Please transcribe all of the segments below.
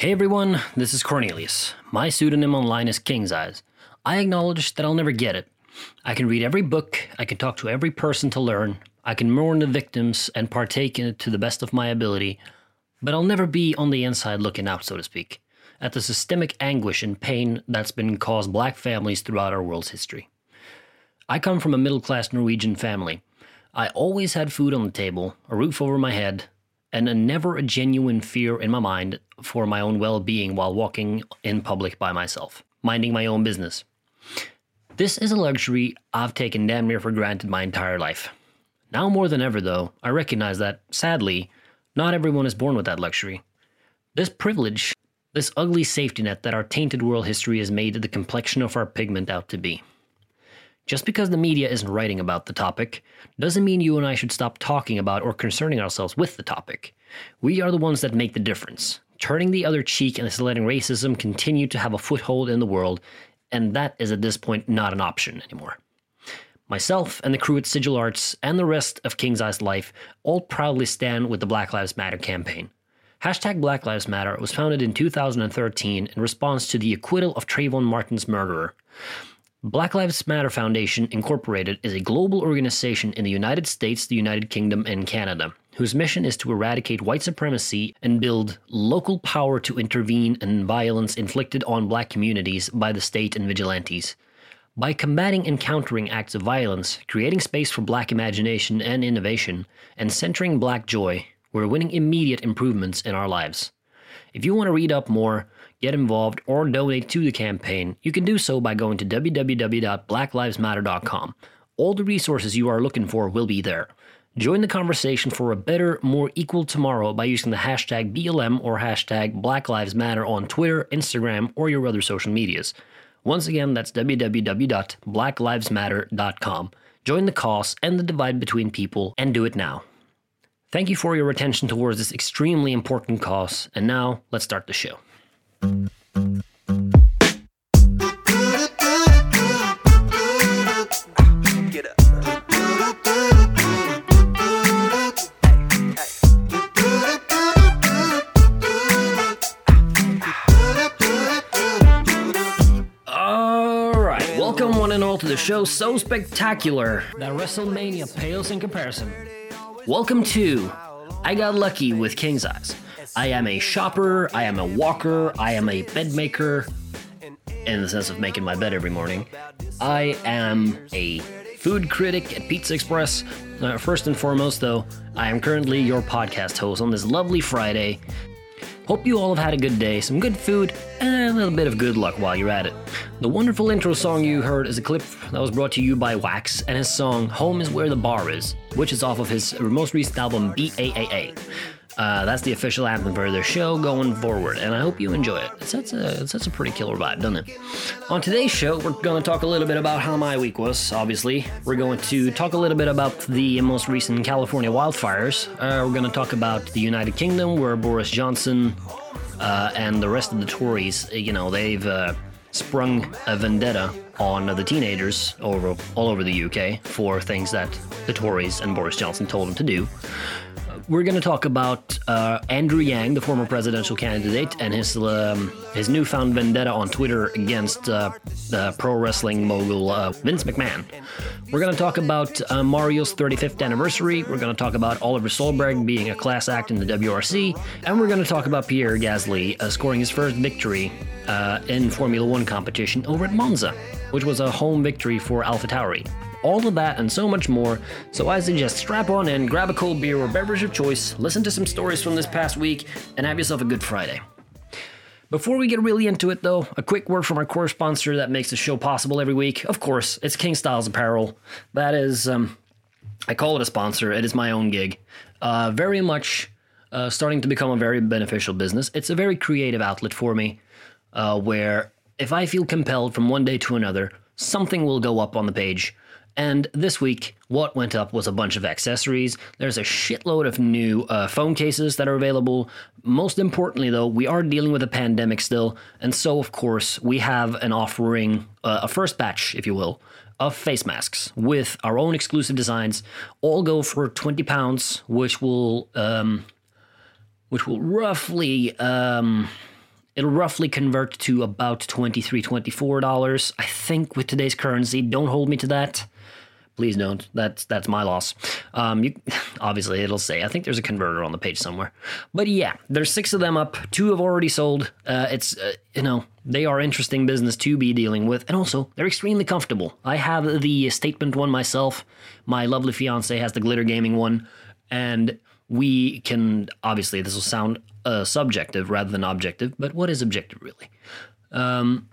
Hey everyone, this is Cornelius. My pseudonym online is King's Eyes. I acknowledge that I'll never get it. I can read every book, I can talk to every person to learn, I can mourn the victims and partake in it to the best of my ability, but I'll never be on the inside looking out, so to speak, at the systemic anguish and pain that's been caused black families throughout our world's history. I come from a middle class Norwegian family. I always had food on the table, a roof over my head, and a never a genuine fear in my mind for my own well being while walking in public by myself, minding my own business. This is a luxury I've taken damn near for granted my entire life. Now more than ever, though, I recognize that, sadly, not everyone is born with that luxury. This privilege, this ugly safety net that our tainted world history has made the complexion of our pigment out to be. Just because the media isn't writing about the topic doesn't mean you and I should stop talking about or concerning ourselves with the topic. We are the ones that make the difference, turning the other cheek and letting racism continue to have a foothold in the world, and that is at this point not an option anymore. Myself and the crew at Sigil Arts and the rest of King's Eyes Life all proudly stand with the Black Lives Matter campaign. Hashtag Black Lives Matter was founded in 2013 in response to the acquittal of Trayvon Martin's murderer. Black Lives Matter Foundation Incorporated is a global organization in the United States, the United Kingdom, and Canada, whose mission is to eradicate white supremacy and build local power to intervene in violence inflicted on black communities by the state and vigilantes. By combating and countering acts of violence, creating space for black imagination and innovation, and centering black joy, we're winning immediate improvements in our lives. If you want to read up more, get involved, or donate to the campaign, you can do so by going to www.blacklivesmatter.com. All the resources you are looking for will be there. Join the conversation for a better, more equal tomorrow by using the hashtag BLM or hashtag Black Lives Matter on Twitter, Instagram, or your other social medias. Once again, that's www.blacklivesmatter.com. Join the cause and the divide between people and do it now. Thank you for your attention towards this extremely important cause, and now let's start the show. Show so spectacular that WrestleMania pales in comparison. Welcome to I Got Lucky with King's Eyes. I am a shopper, I am a walker, I am a bed maker, in the sense of making my bed every morning. I am a food critic at Pizza Express. Uh, first and foremost, though, I am currently your podcast host on this lovely Friday. Hope you all have had a good day, some good food, and a little bit of good luck while you're at it. The wonderful intro song you heard is a clip that was brought to you by Wax and his song Home is Where the Bar Is, which is off of his most recent album BAAA. Uh, that's the official anthem for their show going forward, and I hope you enjoy it. It sets a, it sets a pretty killer vibe, doesn't it? On today's show, we're going to talk a little bit about how my week was, obviously. We're going to talk a little bit about the most recent California wildfires. Uh, we're going to talk about the United Kingdom, where Boris Johnson uh, and the rest of the Tories, you know, they've uh, sprung a vendetta on the teenagers over, all over the UK for things that the Tories and Boris Johnson told them to do. We're going to talk about uh, Andrew Yang, the former presidential candidate, and his um, his newfound vendetta on Twitter against uh, the pro wrestling mogul uh, Vince McMahon. We're going to talk about uh, Mario's 35th anniversary. We're going to talk about Oliver Solberg being a class act in the WRC, and we're going to talk about Pierre Gasly uh, scoring his first victory uh, in Formula One competition over at Monza, which was a home victory for AlphaTauri all of that and so much more. So I suggest strap on in, grab a cold beer or beverage of choice, listen to some stories from this past week, and have yourself a good Friday. Before we get really into it, though, a quick word from our core sponsor that makes the show possible every week. Of course, it's King Styles Apparel. That is, um, I call it a sponsor. It is my own gig. Uh, very much uh, starting to become a very beneficial business. It's a very creative outlet for me, uh, where if I feel compelled from one day to another, something will go up on the page. And this week, what went up was a bunch of accessories. There's a shitload of new uh, phone cases that are available. Most importantly, though, we are dealing with a pandemic still. And so, of course, we have an offering, uh, a first batch, if you will, of face masks with our own exclusive designs. All go for 20 pounds, which will. Um, which will roughly um, it'll roughly convert to about $23, $24, I think, with today's currency. Don't hold me to that. Please don't. That's that's my loss. Um, you, obviously, it'll say. I think there's a converter on the page somewhere. But yeah, there's six of them up. Two have already sold. Uh, it's uh, you know they are interesting business to be dealing with, and also they're extremely comfortable. I have the statement one myself. My lovely fiance has the glitter gaming one, and we can obviously this will sound uh, subjective rather than objective, but what is objective really? Um,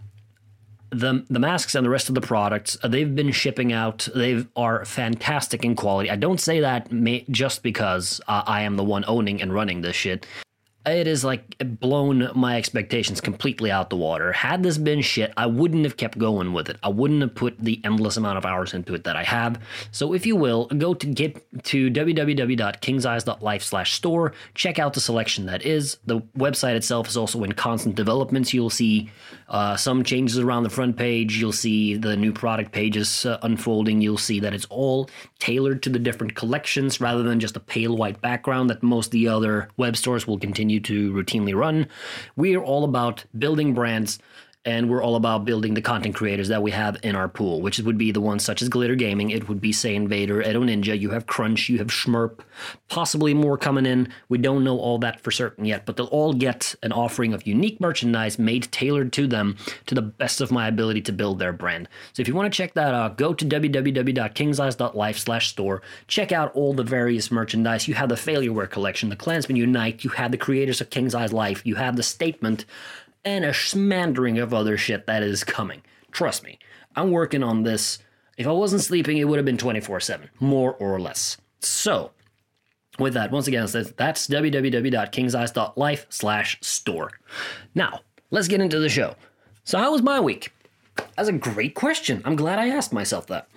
the the masks and the rest of the products uh, they've been shipping out they are fantastic in quality i don't say that may, just because uh, i am the one owning and running this shit it is like blown my expectations completely out the water. Had this been shit, I wouldn't have kept going with it. I wouldn't have put the endless amount of hours into it that I have. So if you will, go to get to www.kingseyes.life slash store, check out the selection that is. The website itself is also in constant development. You'll see uh, some changes around the front page. You'll see the new product pages uh, unfolding. You'll see that it's all tailored to the different collections rather than just a pale white background that most the other web stores will continue to routinely run. We are all about building brands and we're all about building the content creators that we have in our pool, which would be the ones such as Glitter Gaming. It would be Saiyan Vader, Edo Ninja. You have Crunch, you have Schmerp, possibly more coming in. We don't know all that for certain yet, but they'll all get an offering of unique merchandise made tailored to them to the best of my ability to build their brand. So if you want to check that out, go to www.kingseyes.life/store. Check out all the various merchandise. You have the Failureware collection, the Clansman Unite. You have the creators of King's Eyes Life. You have the Statement and a smattering of other shit that is coming. Trust me, I'm working on this. If I wasn't sleeping, it would have been 24 7, more or less. So, with that, once again, that's www.kingseyes.life slash store. Now, let's get into the show. So, how was my week? That's a great question. I'm glad I asked myself that.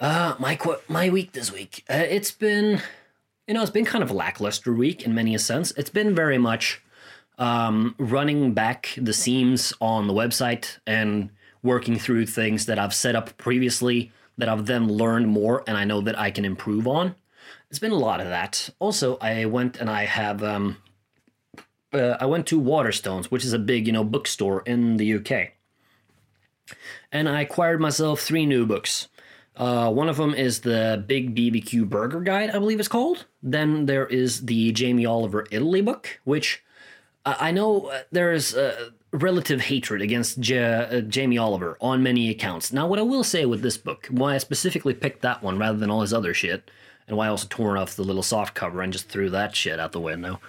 Uh, my qu- my week this week, uh, it's been, you know, it's been kind of a lackluster week in many a sense. It's been very much um, running back the seams on the website and working through things that I've set up previously that I've then learned more and I know that I can improve on. It's been a lot of that. Also, I went and I have um, uh, I went to Waterstones, which is a big you know bookstore in the UK, and I acquired myself three new books. Uh, one of them is the Big BBQ Burger Guide, I believe it's called. Then there is the Jamie Oliver Italy book, which I know uh, there's uh, relative hatred against uh, Jamie Oliver on many accounts. Now, what I will say with this book, why I specifically picked that one rather than all his other shit, and why I also tore off the little soft cover and just threw that shit out the window,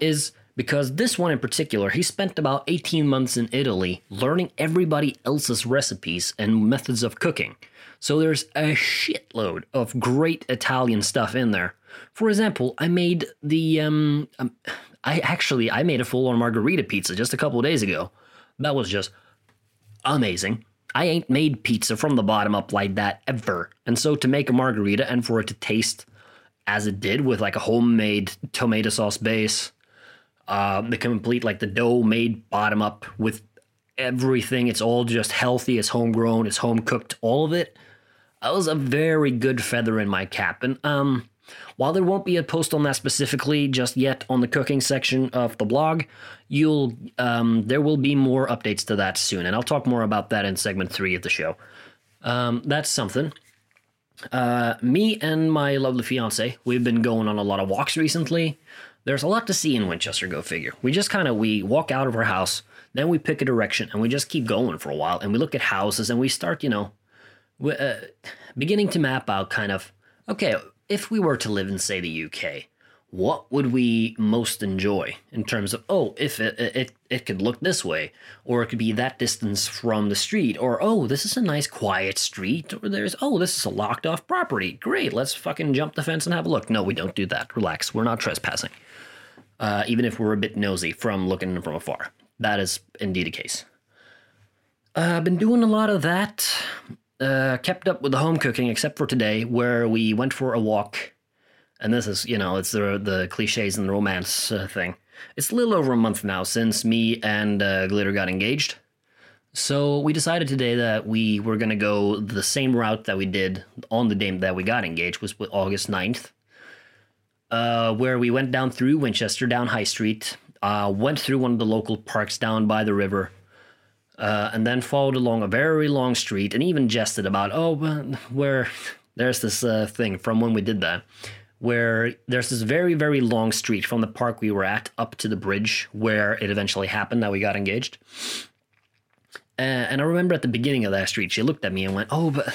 is because this one in particular, he spent about 18 months in Italy learning everybody else's recipes and methods of cooking. So there's a shitload of great Italian stuff in there. For example, I made the um, um I actually I made a full on margherita pizza just a couple days ago. That was just amazing. I ain't made pizza from the bottom up like that ever. And so to make a margherita and for it to taste as it did with like a homemade tomato sauce base, uh, the complete like the dough made bottom up with everything. It's all just healthy. It's homegrown. It's home cooked. All of it. That was a very good feather in my cap. And um, while there won't be a post on that specifically just yet on the cooking section of the blog, you'll um, there will be more updates to that soon, and I'll talk more about that in segment three of the show. Um, that's something. Uh, me and my lovely fiance, we've been going on a lot of walks recently. There's a lot to see in Winchester. Go figure. We just kind of we walk out of our house, then we pick a direction, and we just keep going for a while, and we look at houses, and we start, you know, uh, beginning to map out kind of okay if we were to live in, say, the UK, what would we most enjoy in terms of oh if it, it it could look this way or it could be that distance from the street or oh this is a nice quiet street or there's oh this is a locked off property. Great let's fucking jump the fence and have a look. No we don't do that. Relax. We're not trespassing. Uh, even if we're a bit nosy from looking from afar. That is indeed a case. Uh, i've been doing a lot of that uh, kept up with the home cooking except for today, where we went for a walk. And this is, you know, it's the the cliches and the romance uh, thing. It's a little over a month now since me and uh, Glitter got engaged. So we decided today that we were going to go the same route that we did on the day that we got engaged, was August 9th, uh, where we went down through Winchester, down High Street, uh, went through one of the local parks down by the river, uh, and then followed along a very long street and even jested about, oh, well, where there's this uh, thing from when we did that, where there's this very, very long street from the park we were at up to the bridge where it eventually happened that we got engaged. Uh, and I remember at the beginning of that street, she looked at me and went, "Oh, but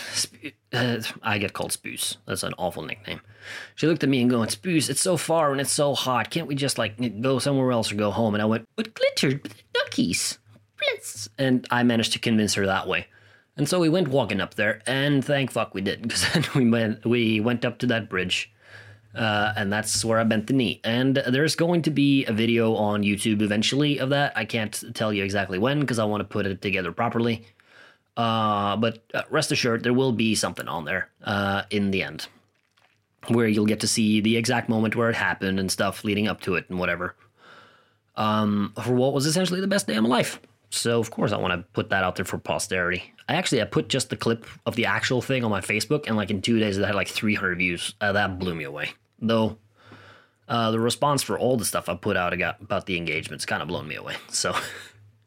uh, I get called Spoos. That's an awful nickname." She looked at me and going, "Spoos, it's so far and it's so hot. Can't we just like go somewhere else or go home?" And I went, "But glittered duckies, blitz." And I managed to convince her that way. And so we went walking up there, and thank fuck we did, because then we went we went up to that bridge, uh, and that's where I bent the knee. And there's going to be a video on YouTube eventually of that. I can't tell you exactly when because I want to put it together properly. Uh, but uh, rest assured, there will be something on there uh, in the end where you'll get to see the exact moment where it happened and stuff leading up to it and whatever. Um, for what was essentially the best day of my life. So of course I want to put that out there for posterity. I actually I put just the clip of the actual thing on my Facebook, and like in two days it had like 300 views. Uh, that blew me away. Though uh, the response for all the stuff I put out about the engagement's kind of blown me away. So,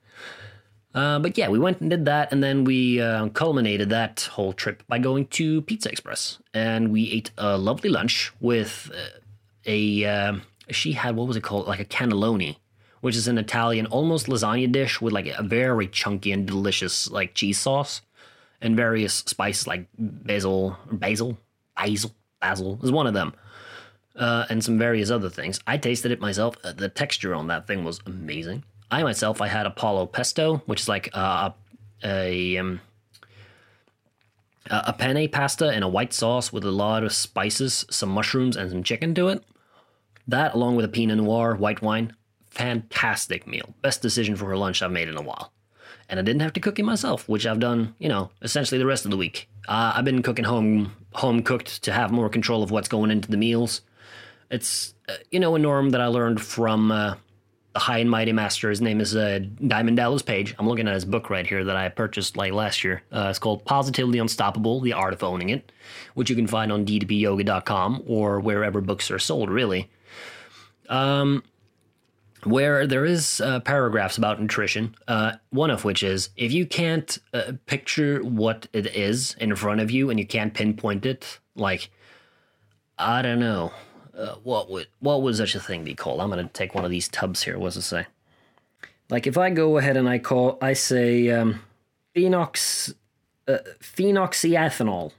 uh, but yeah, we went and did that, and then we uh, culminated that whole trip by going to Pizza Express, and we ate a lovely lunch with uh, a. um she had what was it called, like a cannelloni, which is an Italian almost lasagna dish with like a very chunky and delicious like cheese sauce and various spices like basil, basil, basil, basil is one of them, uh, and some various other things. I tasted it myself. Uh, the texture on that thing was amazing. I myself, I had a pollo pesto, which is like uh, a um, a a penne pasta in a white sauce with a lot of spices, some mushrooms, and some chicken to it. That, along with a Pinot Noir white wine, fantastic meal. Best decision for a lunch I've made in a while. And I didn't have to cook it myself, which I've done, you know, essentially the rest of the week. Uh, I've been cooking home, home cooked to have more control of what's going into the meals. It's, uh, you know, a norm that I learned from uh, the high and mighty master. His name is uh, Diamond Dallas Page. I'm looking at his book right here that I purchased like last year. Uh, it's called Positively Unstoppable: The Art of Owning It, which you can find on ddpyoga.com or wherever books are sold. Really, um, where there is uh, paragraphs about nutrition. Uh, one of which is if you can't uh, picture what it is in front of you and you can't pinpoint it, like I don't know, uh, what would what would such a thing be called? I'm gonna take one of these tubs here. What does it say? Like if I go ahead and I call, I say um, phenox, uh, phenoxyethanol.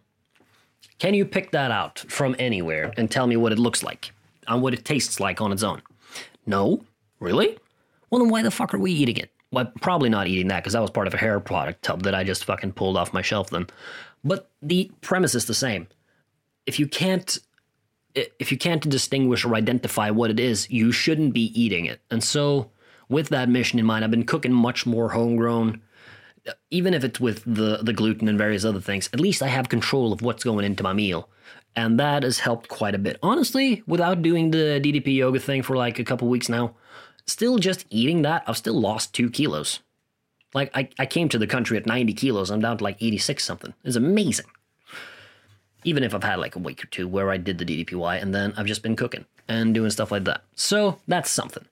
Can you pick that out from anywhere and tell me what it looks like and what it tastes like on its own? No, really? Well, then why the fuck are we eating it? Well, probably not eating that because that was part of a hair product tub that I just fucking pulled off my shelf then. But the premise is the same. If you can't if you can't distinguish or identify what it is, you shouldn't be eating it. And so, with that mission in mind, I've been cooking much more homegrown. Even if it's with the the gluten and various other things, at least I have control of what's going into my meal, and that has helped quite a bit. Honestly, without doing the DDP yoga thing for like a couple weeks now, still just eating that, I've still lost two kilos. Like I, I came to the country at 90 kilos, I'm down to like 86 something. It's amazing even if I've had like a week or two where I did the DDPY and then I've just been cooking and doing stuff like that. So that's something.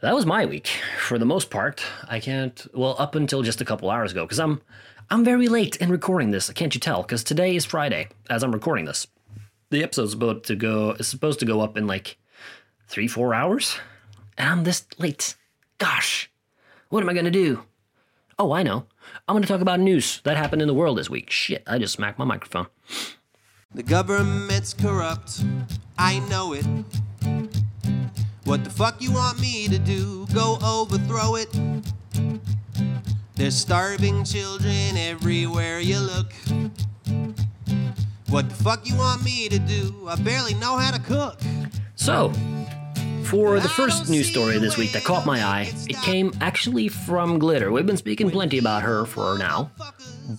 That was my week for the most part. I can't well up until just a couple hours ago because I'm I'm very late in recording this. Can't you tell? Because today is Friday as I'm recording this. The episode's about to go is supposed to go up in like three four hours, and I'm this late. Gosh, what am I gonna do? Oh, I know. I'm going to talk about news that happened in the world this week. Shit, I just smacked my microphone. The government's corrupt, I know it. What the fuck you want me to do? Go overthrow it. There's starving children everywhere you look. What the fuck you want me to do? I barely know how to cook. So, for the first news story this week that caught my eye, it came actually from Glitter. We've been speaking plenty about her for now,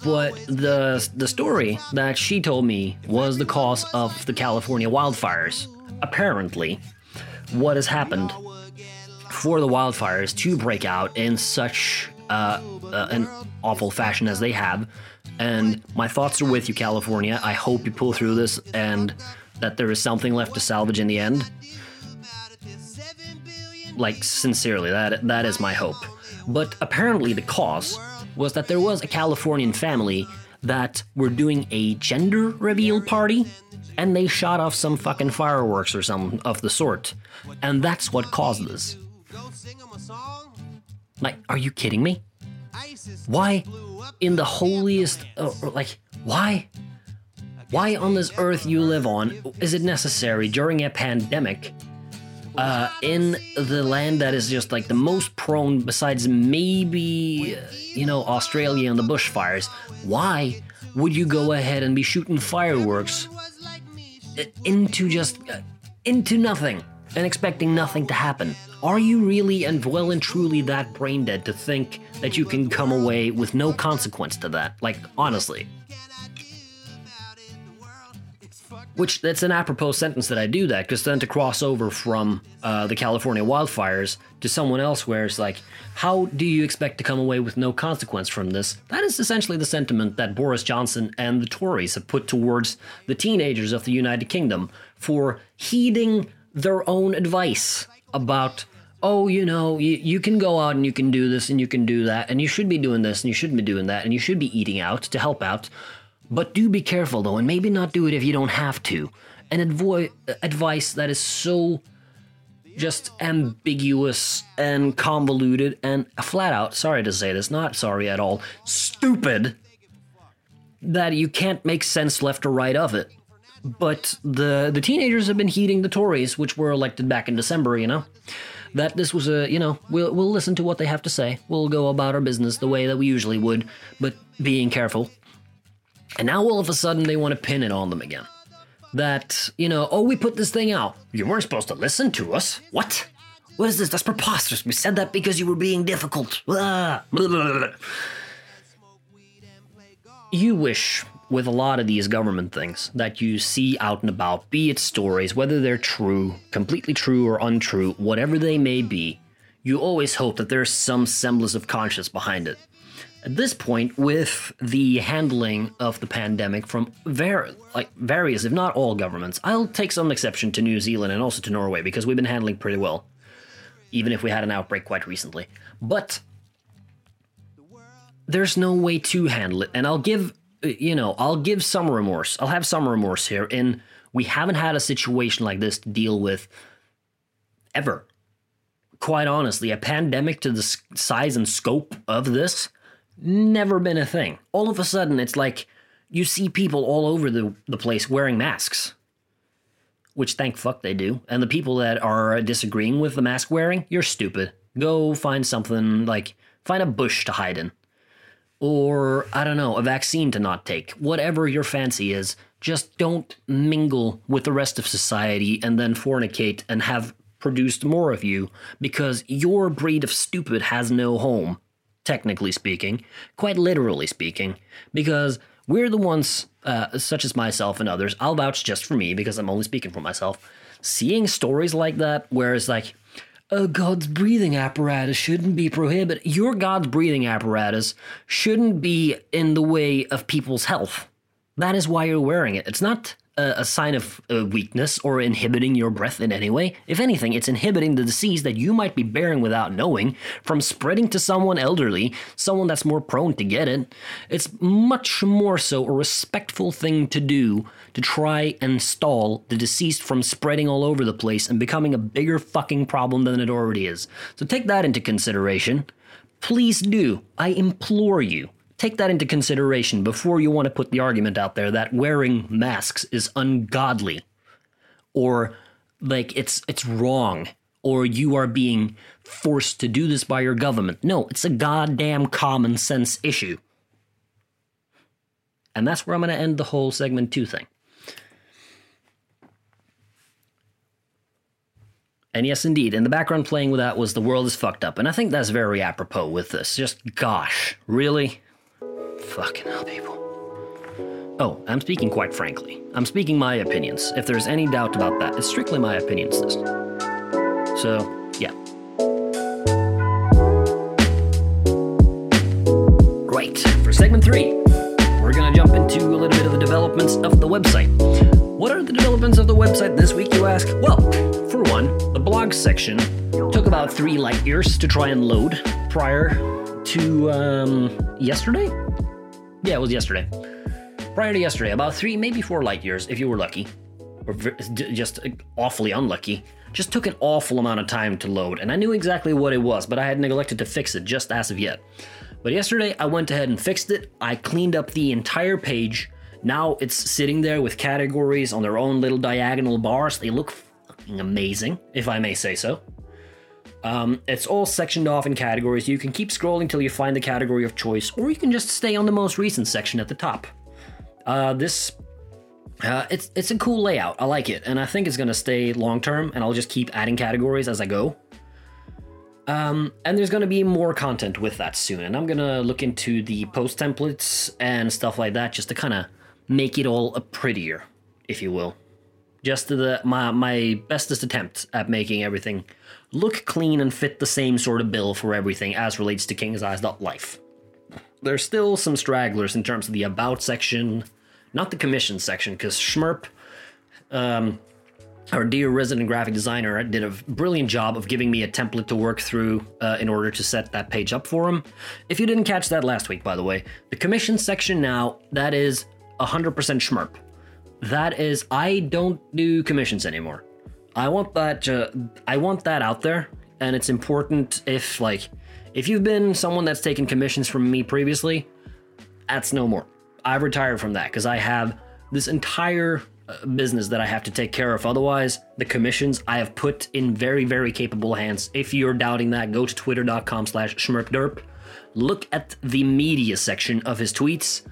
but the the story that she told me was the cause of the California wildfires. Apparently, what has happened for the wildfires to break out in such uh, uh, an awful fashion as they have. And my thoughts are with you, California. I hope you pull through this and that there is something left to salvage in the end. Like sincerely, that that is my hope. But apparently, the cause was that there was a Californian family that were doing a gender reveal party and they shot off some fucking fireworks or some of the sort. And that's what caused this. Like, are you kidding me? Why in the holiest, uh, like, why? Why on this earth you live on is it necessary during a pandemic uh, in the land that is just like the most prone, besides maybe, you know, Australia and the bushfires, why would you go ahead and be shooting fireworks into just uh, into nothing and expecting nothing to happen? Are you really and well and truly that brain dead to think that you can come away with no consequence to that? Like, honestly. Which that's an apropos sentence that I do that because then to cross over from uh, the California wildfires to someone else where it's like, how do you expect to come away with no consequence from this? That is essentially the sentiment that Boris Johnson and the Tories have put towards the teenagers of the United Kingdom for heeding their own advice about oh, you know, you, you can go out and you can do this and you can do that, and you should be doing this and you shouldn't be doing that, and you should be eating out to help out. But do be careful though, and maybe not do it if you don't have to. And advo- advice that is so just ambiguous and convoluted and flat out, sorry to say this, not sorry at all, stupid that you can't make sense left or right of it. But the the teenagers have been heeding the Tories, which were elected back in December, you know. That this was a, you know, we'll we'll listen to what they have to say. We'll go about our business the way that we usually would, but being careful and now all of a sudden they want to pin it on them again. That, you know, oh, we put this thing out. You weren't supposed to listen to us. What? What is this? That's preposterous. We said that because you were being difficult. You wish, with a lot of these government things that you see out and about, be it stories, whether they're true, completely true or untrue, whatever they may be, you always hope that there's some semblance of conscience behind it. At this point, with the handling of the pandemic from var- like various, if not all governments, I'll take some exception to New Zealand and also to Norway because we've been handling pretty well, even if we had an outbreak quite recently. But there's no way to handle it, and I'll give you know I'll give some remorse. I'll have some remorse here in we haven't had a situation like this to deal with ever. Quite honestly, a pandemic to the size and scope of this never been a thing. All of a sudden, it's like you see people all over the, the place wearing masks. Which thank fuck they do. And the people that are disagreeing with the mask wearing, you're stupid. Go find something like, find a bush to hide in. Or, I don't know, a vaccine to not take. Whatever your fancy is, just don't mingle with the rest of society and then fornicate and have produced more of you because your breed of stupid has no home technically speaking, quite literally speaking, because we're the ones, uh, such as myself and others, I'll vouch just for me because I'm only speaking for myself, seeing stories like that where it's like, oh, God's breathing apparatus shouldn't be prohibited. Your God's breathing apparatus shouldn't be in the way of people's health. That is why you're wearing it. It's not a, sign of weakness or inhibiting your breath in any way. If anything, it's inhibiting the disease that you might be bearing without knowing from spreading to someone elderly, someone that's more prone to get it. It's much more so a respectful thing to do to try and stall the deceased from spreading all over the place and becoming a bigger fucking problem than it already is. So take that into consideration. Please do. I implore you take that into consideration before you want to put the argument out there that wearing masks is ungodly or like it's it's wrong or you are being forced to do this by your government. No, it's a goddamn common sense issue. And that's where I'm going to end the whole segment 2 thing. And yes, indeed, in the background playing with that was The World is Fucked Up. And I think that's very apropos with this. Just, gosh, really? Fucking hell, people. Oh, I'm speaking quite frankly. I'm speaking my opinions. If there's any doubt about that, it's strictly my opinions this. So, yeah. Right, for segment three, we're gonna jump into a little bit of the developments of the website. What are the developments of the website this week, you ask? Well, for one, the blog section took about three light years to try and load prior to um, yesterday. Yeah, it was yesterday. Prior to yesterday, about three, maybe four light years, if you were lucky, or just uh, awfully unlucky. Just took an awful amount of time to load, and I knew exactly what it was, but I had neglected to fix it just as of yet. But yesterday, I went ahead and fixed it. I cleaned up the entire page now it's sitting there with categories on their own little diagonal bars. They look fucking amazing, if I may say so. Um, it's all sectioned off in categories. You can keep scrolling till you find the category of choice, or you can just stay on the most recent section at the top. Uh, this, uh, it's it's a cool layout. I like it, and I think it's gonna stay long term. And I'll just keep adding categories as I go. Um, and there's to be more content with that soon. And I'm to look into the post templates and stuff like that just to kind of make it all a prettier, if you will. Just the my my bestest attempt at making everything look clean and fit the same sort of bill for everything as relates to King's Eyes Life. There's still some stragglers in terms of the about section, not the commission section, because Schmerp, um, our dear resident graphic designer, did a brilliant job of giving me a template to work through uh, in order to set that page up for him. If you didn't catch that last week, by the way, the commission section now that is 100% schmerp. That is, I don't do commissions anymore. I want that. Uh, I want that out there, and it's important if like if you've been someone that's taken commissions from me previously, that's no more. I've retired from that because I have this entire uh, business that I have to take care of. Otherwise, the commissions I have put in very, very capable hands. If you're doubting that, go to twitter.com slash. Look at the media section of his tweets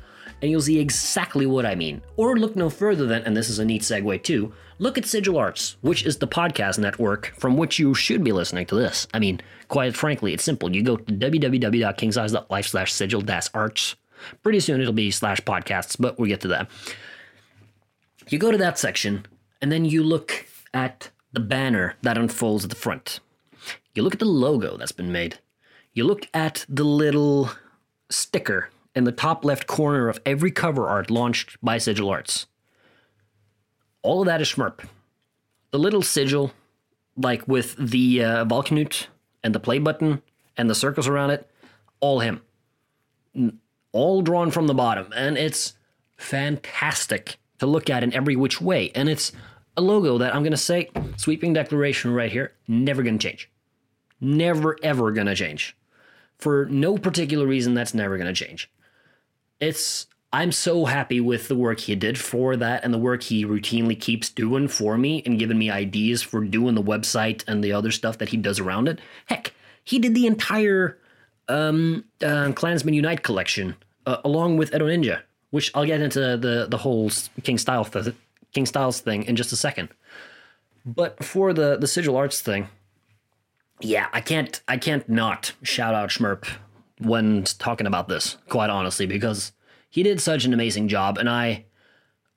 and you'll see exactly what I mean. Or look no further than, and this is a neat segue too, look at Sigil Arts, which is the podcast network from which you should be listening to this. I mean, quite frankly, it's simple. You go to www.kingsize.life slash sigil arts. Pretty soon it'll be slash podcasts, but we'll get to that. You go to that section, and then you look at the banner that unfolds at the front. You look at the logo that's been made. You look at the little sticker in the top left corner of every cover art launched by Sigil Arts. All of that is Schmerp. The little sigil, like with the uh, Valknut and the play button and the circles around it, all him. All drawn from the bottom. And it's fantastic to look at in every which way. And it's a logo that I'm going to say, sweeping declaration right here, never going to change. Never, ever going to change. For no particular reason, that's never going to change it's I'm so happy with the work he did for that and the work he routinely keeps doing for me and giving me ideas for doing the website and the other stuff that he does around it. Heck, he did the entire um, uh, Clansman Unite collection uh, along with Edo Ninja, which I'll get into the the whole King Style th- King Styles thing in just a second. But for the the Sigil Arts thing, yeah, I can't I can't not shout out Schmerp when talking about this, quite honestly, because he did such an amazing job and I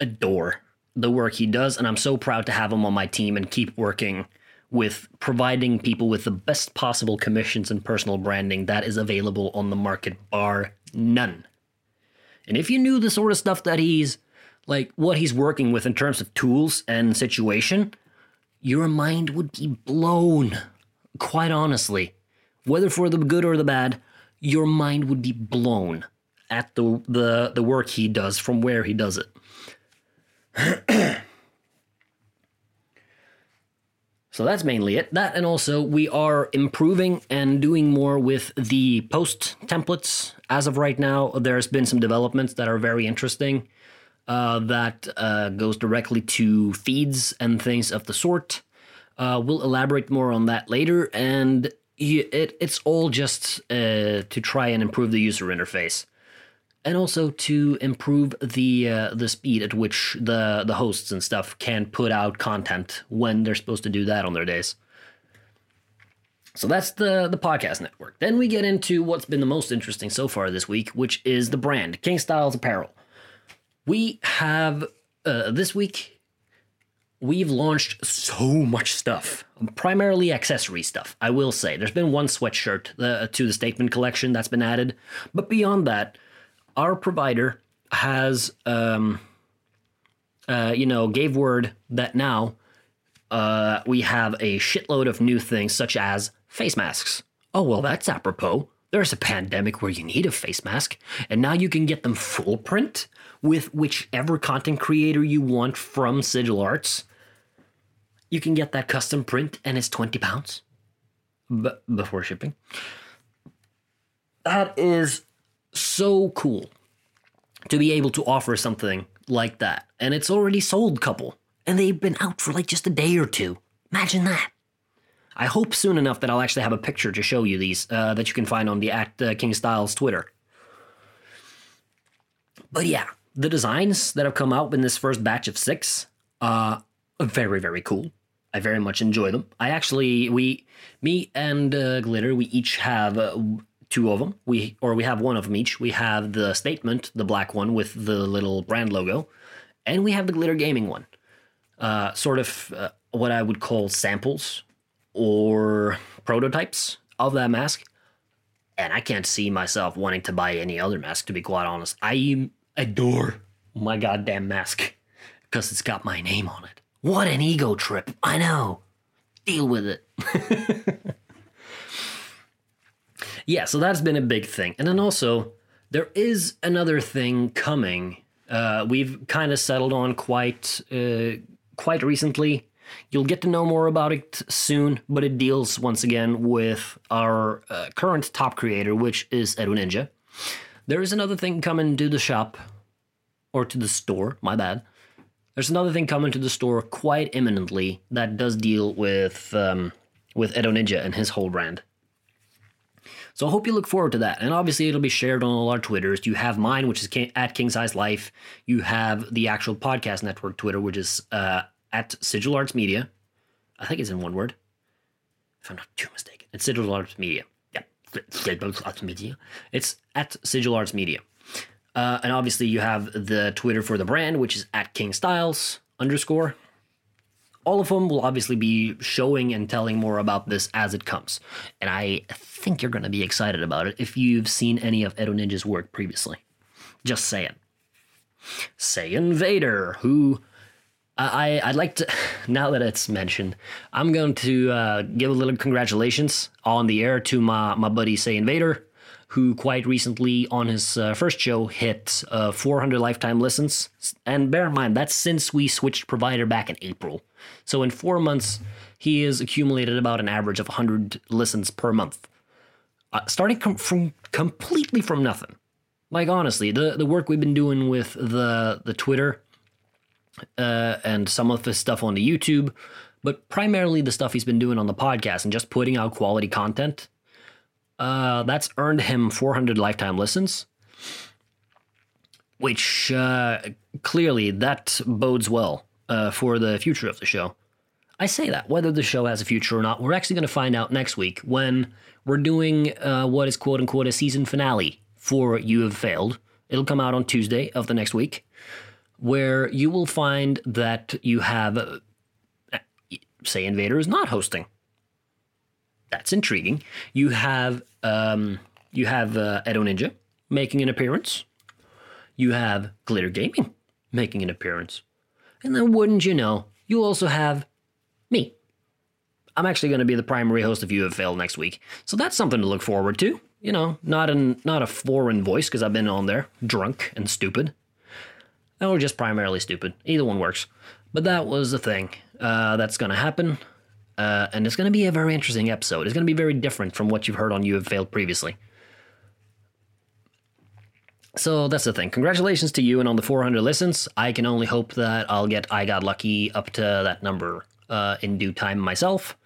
adore the work he does. And I'm so proud to have him on my team and keep working with providing people with the best possible commissions and personal branding that is available on the market, bar none. And if you knew the sort of stuff that he's like, what he's working with in terms of tools and situation, your mind would be blown. Quite honestly. Whether for the good or the bad, your mind would be blown at the the the work he does from where he does it. so that's mainly it. That and also we are improving and doing more with the post templates. As of right now, there's been some developments that are very interesting. Uh, that uh, goes directly to feeds and things of the sort. Uh, we'll elaborate more on that later, and it, it's all just uh, to try and improve the user interface and also to improve the uh, the speed at which the the hosts and stuff can put out content when they're supposed to do that on their days. So that's the the podcast network. Then we get into what's been the most interesting so far this week, which is the brand King Styles Apparel. We have uh, this week we've launched so much stuff, primarily accessory stuff. I will say there's been one sweatshirt uh, to the statement collection that's been added, but beyond that, our provider has um, uh, you know, gave word that now uh, we have a shitload of new things such as face masks. Oh, well, that's apropos. There's a pandemic where you need a face mask, and now you can get them full print with whichever content creator you want from Sigil Arts. You can get that custom print, and it's 20 pounds b- before shipping. That is so cool to be able to offer something like that. And it's already sold couple. And they've been out for like just a day or two. Imagine that. I hope soon enough that I'll actually have a picture to show you these uh, that you can find on the at uh, King Styles Twitter. But yeah, the designs that have come out in this first batch of six uh, are very, very cool. I very much enjoy them. I actually, we, me and uh, Glitter, we each have uh, two of them. We or we have one of them each. We have the statement, the black one with the little brand logo, and we have the glitter gaming one. Uh, sort of uh, what I would call samples or prototypes of that mask. And I can't see myself wanting to buy any other mask, to be quite honest. I adore my goddamn mask because it's got my name on it. What an ego trip. I know. Deal with it. yeah, so that's been a big thing. And then also, there is another thing coming. Uh, we've kind of settled on quite uh, quite recently. You'll get to know more about it soon, but it deals once again with our uh, current top creator, which is Edo Ninja. There is another thing coming to the shop, or to the store, my bad. There's another thing coming to the store quite imminently that does deal with um, with Edo Ninja and his whole brand. So I hope you look forward to that. And obviously, it'll be shared on all our Twitters. You have mine, which is at King Size Life. You have the actual podcast network Twitter, which is uh, at Sigil Arts Media. I think it's in one word, if I'm not too mistaken. It's Sigil Arts Media. Yeah, Sigil Arts Media. It's at Sigil Arts Media. Uh, and obviously, you have the Twitter for the brand, which is at King Styles underscore. All of them will obviously be showing and telling more about this as it comes. And I think you're going to be excited about it if you've seen any of Edo Ninja's work previously. Just saying. Saiyan Vader, who I, I'd like to, now that it's mentioned, I'm going to uh, give a little congratulations on the air to my, my buddy Saiyan Vader, who quite recently on his uh, first show hit uh, 400 lifetime listens. And bear in mind, that's since we switched provider back in April. So in four months, he has accumulated about an average of 100 listens per month, uh, starting com- from completely from nothing. Like honestly, the the work we've been doing with the the Twitter uh, and some of the stuff on the YouTube, but primarily the stuff he's been doing on the podcast and just putting out quality content. Uh, that's earned him 400 lifetime listens, which uh, clearly that bodes well uh, for the future of the show. I say that whether the show has a future or not, we're actually going to find out next week when we're doing uh, what is quote unquote a season finale for You Have Failed. It'll come out on Tuesday of the next week, where you will find that you have, uh, Saiyan Vader is not hosting. That's intriguing. You have um, you have uh, Edo Ninja making an appearance. You have Glitter Gaming making an appearance. And then, wouldn't you know, you also have me. I'm actually going to be the primary host of You Have Failed next week, so that's something to look forward to. You know, not an not a foreign voice because I've been on there drunk and stupid, or just primarily stupid. Either one works. But that was the thing uh, that's going to happen, uh, and it's going to be a very interesting episode. It's going to be very different from what you've heard on You Have Failed previously. So that's the thing. Congratulations to you and on the 400 listens. I can only hope that I'll get I Got Lucky up to that number uh, in due time myself.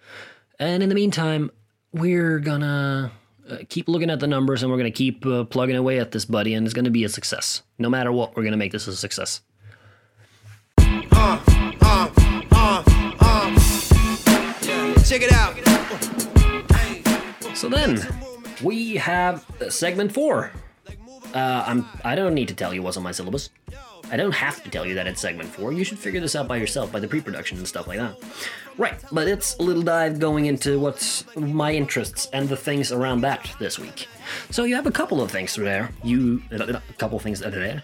And in the meantime, we're gonna uh, keep looking at the numbers and we're gonna keep uh, plugging away at this, buddy, and it's gonna be a success. No matter what, we're gonna make this a success. Check it out. So then, we have segment four. Uh, I'm. I don't need to tell you what's on my syllabus. I don't have to tell you that it's segment four. You should figure this out by yourself, by the pre-production and stuff like that. Right, but it's a little dive going into what's my interests and the things around that this week. So you have a couple of things there. You a couple of things there.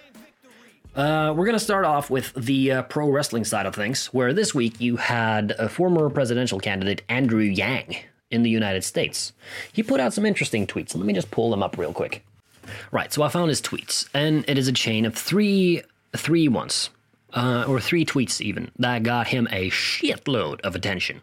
Uh, we're going to start off with the uh, pro wrestling side of things, where this week you had a former presidential candidate, Andrew Yang, in the United States. He put out some interesting tweets. Let me just pull them up real quick. Right, so I found his tweets, and it is a chain of three three ones, uh, or three tweets even, that got him a shitload of attention.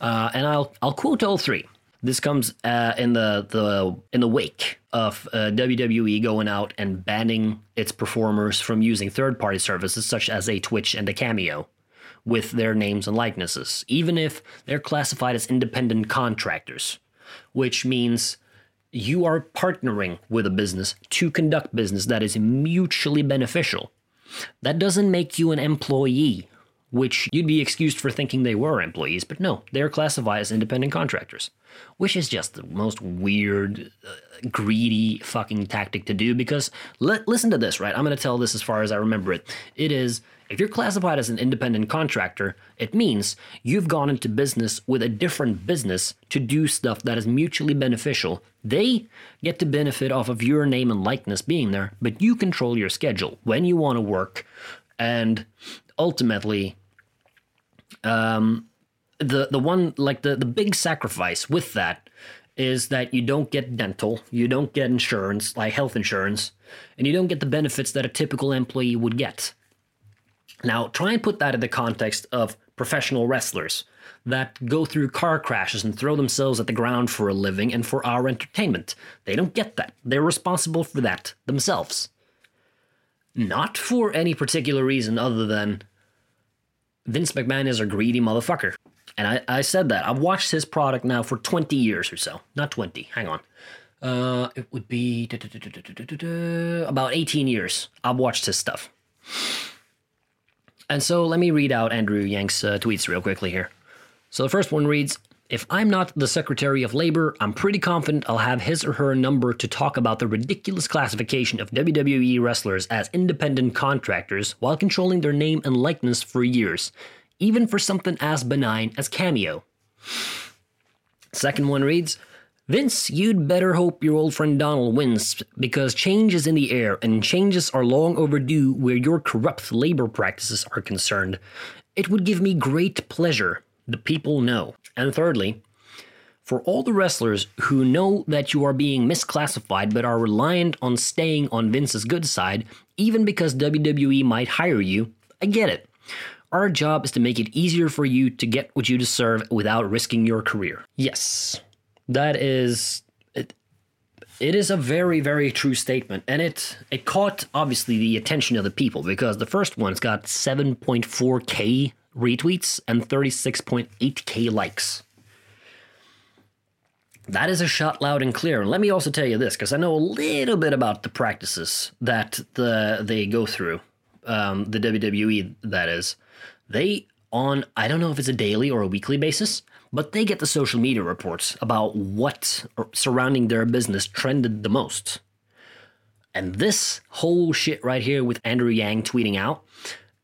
Uh, and I'll I'll quote all three. This comes uh, in the, the in the wake of uh, WWE going out and banning its performers from using third party services such as a Twitch and a Cameo with their names and likenesses, even if they're classified as independent contractors, which means you are partnering with a business to conduct business that is mutually beneficial. That doesn't make you an employee which you'd be excused for thinking they were employees, but no, they're classified as independent contractors, which is just the most weird, uh, greedy fucking tactic to do. Because l- listen to this, right? I'm going to tell this as far as I remember it. It is if you're classified as an independent contractor, it means you've gone into business with a different business to do stuff that is mutually beneficial. They get to benefit off of your name and likeness being there, but you control your schedule when you want to work. And ultimately, um, the the one like the the big sacrifice with that is that you don't get dental, you don't get insurance like health insurance, and you don't get the benefits that a typical employee would get. Now, try and put that in the context of professional wrestlers that go through car crashes and throw themselves at the ground for a living and for our entertainment. They don't get that. They're responsible for that themselves. Not for any particular reason other than Vince McMahon is a greedy motherfucker. And I, I said that. I've watched his product now for 20 years or so. Not 20, hang on. Uh, it would be about 18 years. I've watched his stuff. And so let me read out Andrew Yang's uh, tweets real quickly here. So the first one reads If I'm not the Secretary of Labor, I'm pretty confident I'll have his or her number to talk about the ridiculous classification of WWE wrestlers as independent contractors while controlling their name and likeness for years, even for something as benign as Cameo. Second one reads Vince, you'd better hope your old friend Donald wins because change is in the air and changes are long overdue where your corrupt labor practices are concerned. It would give me great pleasure. The people know. And thirdly, for all the wrestlers who know that you are being misclassified but are reliant on staying on Vince's good side, even because WWE might hire you, I get it. Our job is to make it easier for you to get what you deserve without risking your career. Yes, that is it, it is a very very true statement and it it caught obviously the attention of the people because the first one's got 7.4k retweets and 36.8k likes that is a shot loud and clear. And let me also tell you this, because I know a little bit about the practices that the they go through, um, the WWE that is. They on I don't know if it's a daily or a weekly basis, but they get the social media reports about what er, surrounding their business trended the most. And this whole shit right here with Andrew Yang tweeting out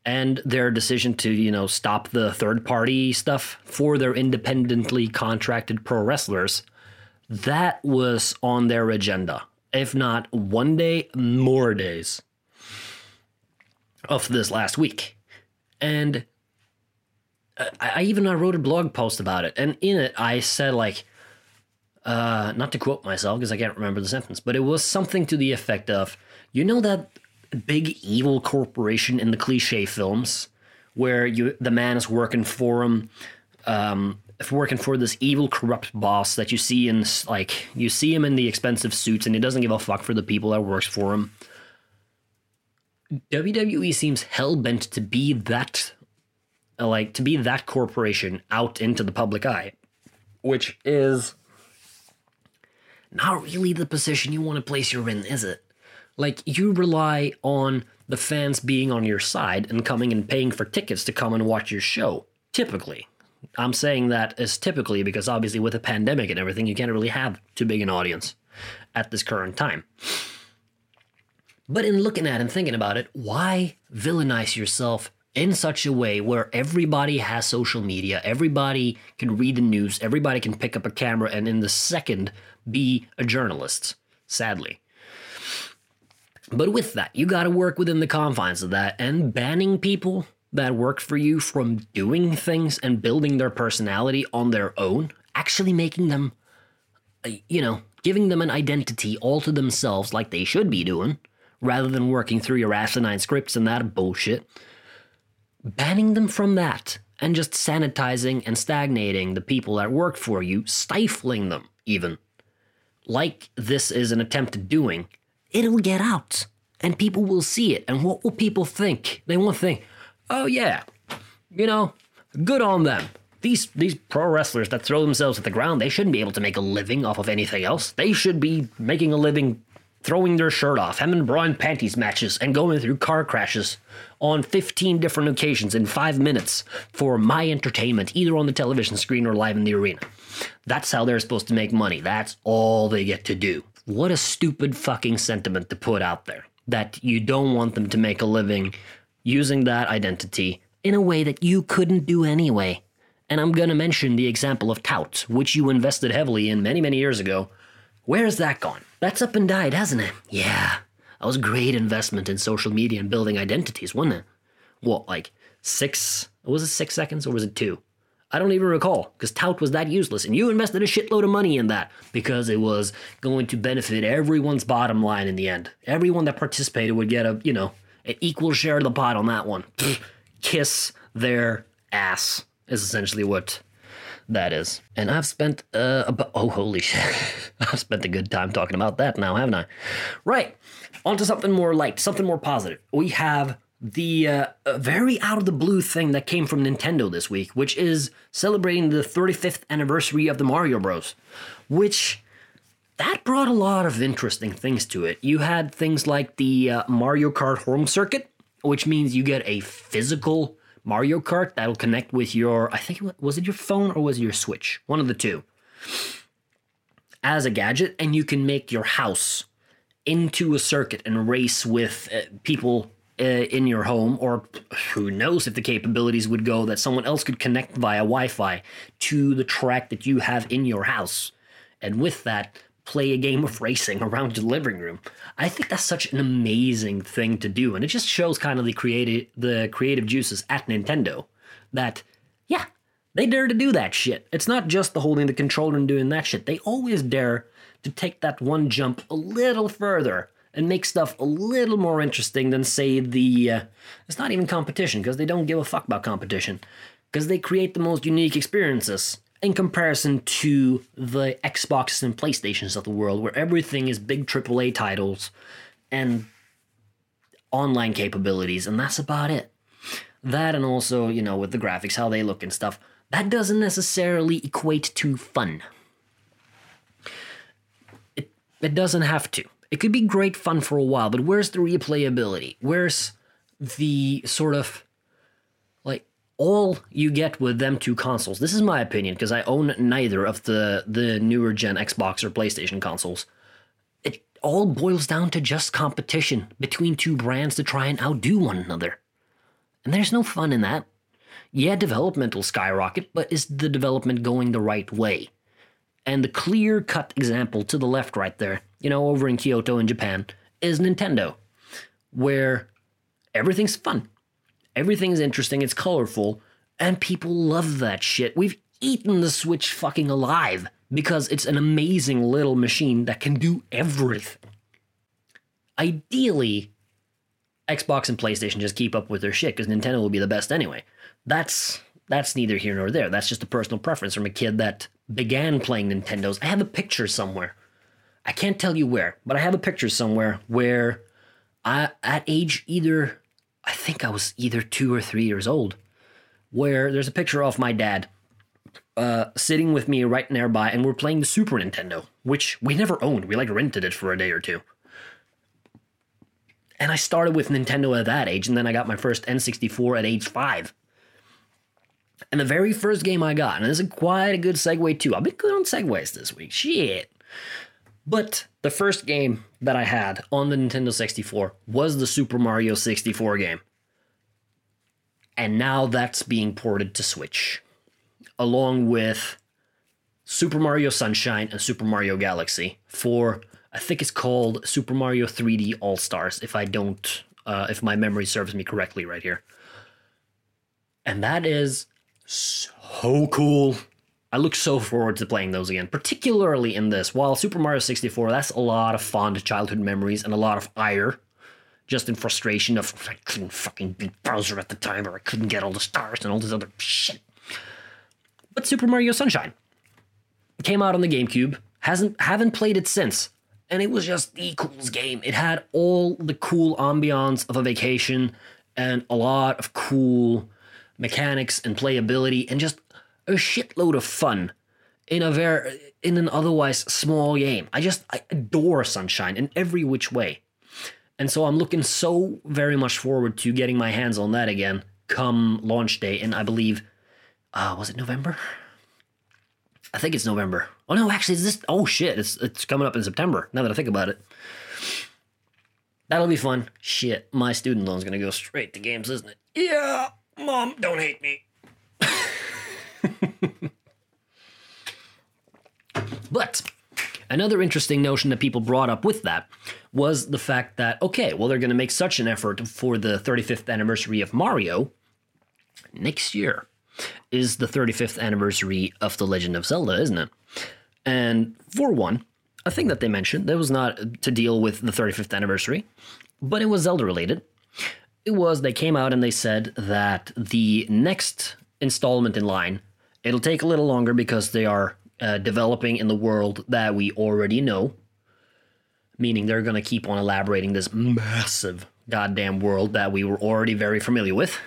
and their decision to, you know, stop the third party stuff for their independently contracted pro wrestlers, that was on their agenda. If not one day, more days of this last week. And I, I even I wrote a blog post about it, and in it I said like, uh, not to quote myself because I can't remember the sentence, but it was something to the effect of, you know that big evil corporation in the cliche films where you the man is working for him, um, working for this evil corrupt boss that you see in like you see him in the expensive suits and he doesn't give a fuck for the people that works for him. WWE seems hell bent to be that Uh, like to be that corporation out into the public eye, which is not really the position you want to place you in, is it? Like you rely on the fans being on your side and coming and paying for tickets to come and watch your show. Typically, I'm saying that as typically because obviously with a pandemic and everything, you can't really have too big an audience at this current time. But in looking at and thinking about it, why villainize yourself in such a way where everybody has social media, everybody can read the news, everybody can pick up a camera and in the second be a journalist, sadly. But with that, you got to work within the confines of that, and banning people that work for you from doing things and building their personality on their own, actually making them, uh, you know, giving them an identity all to themselves like they should be doing, rather than working through your asinine scripts and that bullshit. Banning them from that and just sanitizing and stagnating the people that work for you, stifling them even, like this is an attempt at doing, it'll get out and people will see it. And what will people think? They won't think, oh yeah, you know, good on them. These these pro wrestlers that throw themselves at the ground, they shouldn't be able to make a living off of anything else. They should be making a living throwing their shirt off, having bra and panties matches, and going through car crashes on 15 different occasions in five minutes for my entertainment, either on the television screen or live in the arena. That's how they're supposed to make money. That's all they get to do. What a stupid fucking sentiment to put out there that you don't want them to make a living using that identity in a way that you couldn't do anyway. And I'm going to mention the example of Tout, which you invested heavily in many, many years ago. Where's that gone? That's up and died, hasn't it? Yeah. That was a great investment in social media and building identities, wasn't it? What, like six? Was it six seconds or was it two? I don't even recall because Tout was that useless, and you invested a shitload of money in that because it was going to benefit everyone's bottom line in the end. Everyone that participated would get a, you know, an equal share of the pot on that one. Kiss their ass is essentially what that is. And I've spent, uh, oh, holy shit. I've spent a good time talking about that now, haven't I? Right. On to something more light, something more positive. We have the uh, very out of the blue thing that came from Nintendo this week, which is celebrating the 35th anniversary of the Mario Bros, which that brought a lot of interesting things to it. You had things like the uh, Mario Kart home circuit, which means you get a physical Mario Kart that'll connect with your I think was it your phone or was it your Switch? One of the two. As a gadget and you can make your house into a circuit and race with uh, people uh, in your home, or who knows if the capabilities would go that someone else could connect via Wi Fi to the track that you have in your house. And with that, play a game of racing around your living room. I think that's such an amazing thing to do. And it just shows kind of the creative the creative juices at Nintendo that, yeah, they dare to do that shit. It's not just the holding the controller and doing that shit. They always dare to take that one jump a little further and make stuff a little more interesting than say the uh, it's not even competition because they don't give a fuck about competition because they create the most unique experiences in comparison to the Xboxes and PlayStations of the world where everything is big AAA titles and online capabilities and that's about it. That and also, you know, with the graphics how they look and stuff, that doesn't necessarily equate to fun. It it doesn't have to it could be great fun for a while, but where's the replayability? Where's the sort of all you get with them two consoles? This is my opinion because I own neither of the the newer gen Xbox or PlayStation consoles. It all boils down to just competition between two brands to try and outdo one another. And there's no fun in that. Yeah, development will skyrocket, but is the development going the right way? And the clear cut example to the left right there you know, over in Kyoto in Japan, is Nintendo, where everything's fun, everything's interesting, it's colorful, and people love that shit. We've eaten the Switch fucking alive because it's an amazing little machine that can do everything. Ideally, Xbox and PlayStation just keep up with their shit because Nintendo will be the best anyway. That's that's neither here nor there. That's just a personal preference from a kid that began playing Nintendos. I have a picture somewhere I can't tell you where, but I have a picture somewhere where I, at age either, I think I was either two or three years old, where there's a picture of my dad uh, sitting with me right nearby, and we're playing the Super Nintendo, which we never owned. We like rented it for a day or two. And I started with Nintendo at that age, and then I got my first N64 at age five. And the very first game I got, and this is quite a good segue too. I've been good on segues this week. Shit. But the first game that I had on the Nintendo 64 was the Super Mario 64 game. And now that's being ported to Switch, along with Super Mario Sunshine and Super Mario Galaxy for I think it's called Super Mario 3D All Stars, if I don't, uh, if my memory serves me correctly right here. And that is so cool. I look so forward to playing those again, particularly in this. While Super Mario 64, that's a lot of fond childhood memories and a lot of ire, just in frustration of I couldn't fucking beat Bowser at the time, or I couldn't get all the stars and all this other shit. But Super Mario Sunshine came out on the GameCube. Hasn't haven't played it since, and it was just the coolest game. It had all the cool ambiance of a vacation and a lot of cool mechanics and playability and just a shitload of fun in a very in an otherwise small game. I just I adore Sunshine in every which way. And so I'm looking so very much forward to getting my hands on that again come launch day and I believe uh was it November? I think it's November. Oh no, actually it's this oh shit, it's it's coming up in September now that I think about it. That'll be fun. Shit, my student loan's gonna go straight to games, isn't it? Yeah. Mom, don't hate me. But another interesting notion that people brought up with that was the fact that, okay, well, they're going to make such an effort for the 35th anniversary of Mario. Next year is the 35th anniversary of The Legend of Zelda, isn't it? And for one, a thing that they mentioned that was not to deal with the 35th anniversary, but it was Zelda related it was they came out and they said that the next installment in line it'll take a little longer because they are uh, developing in the world that we already know meaning they're going to keep on elaborating this massive goddamn world that we were already very familiar with.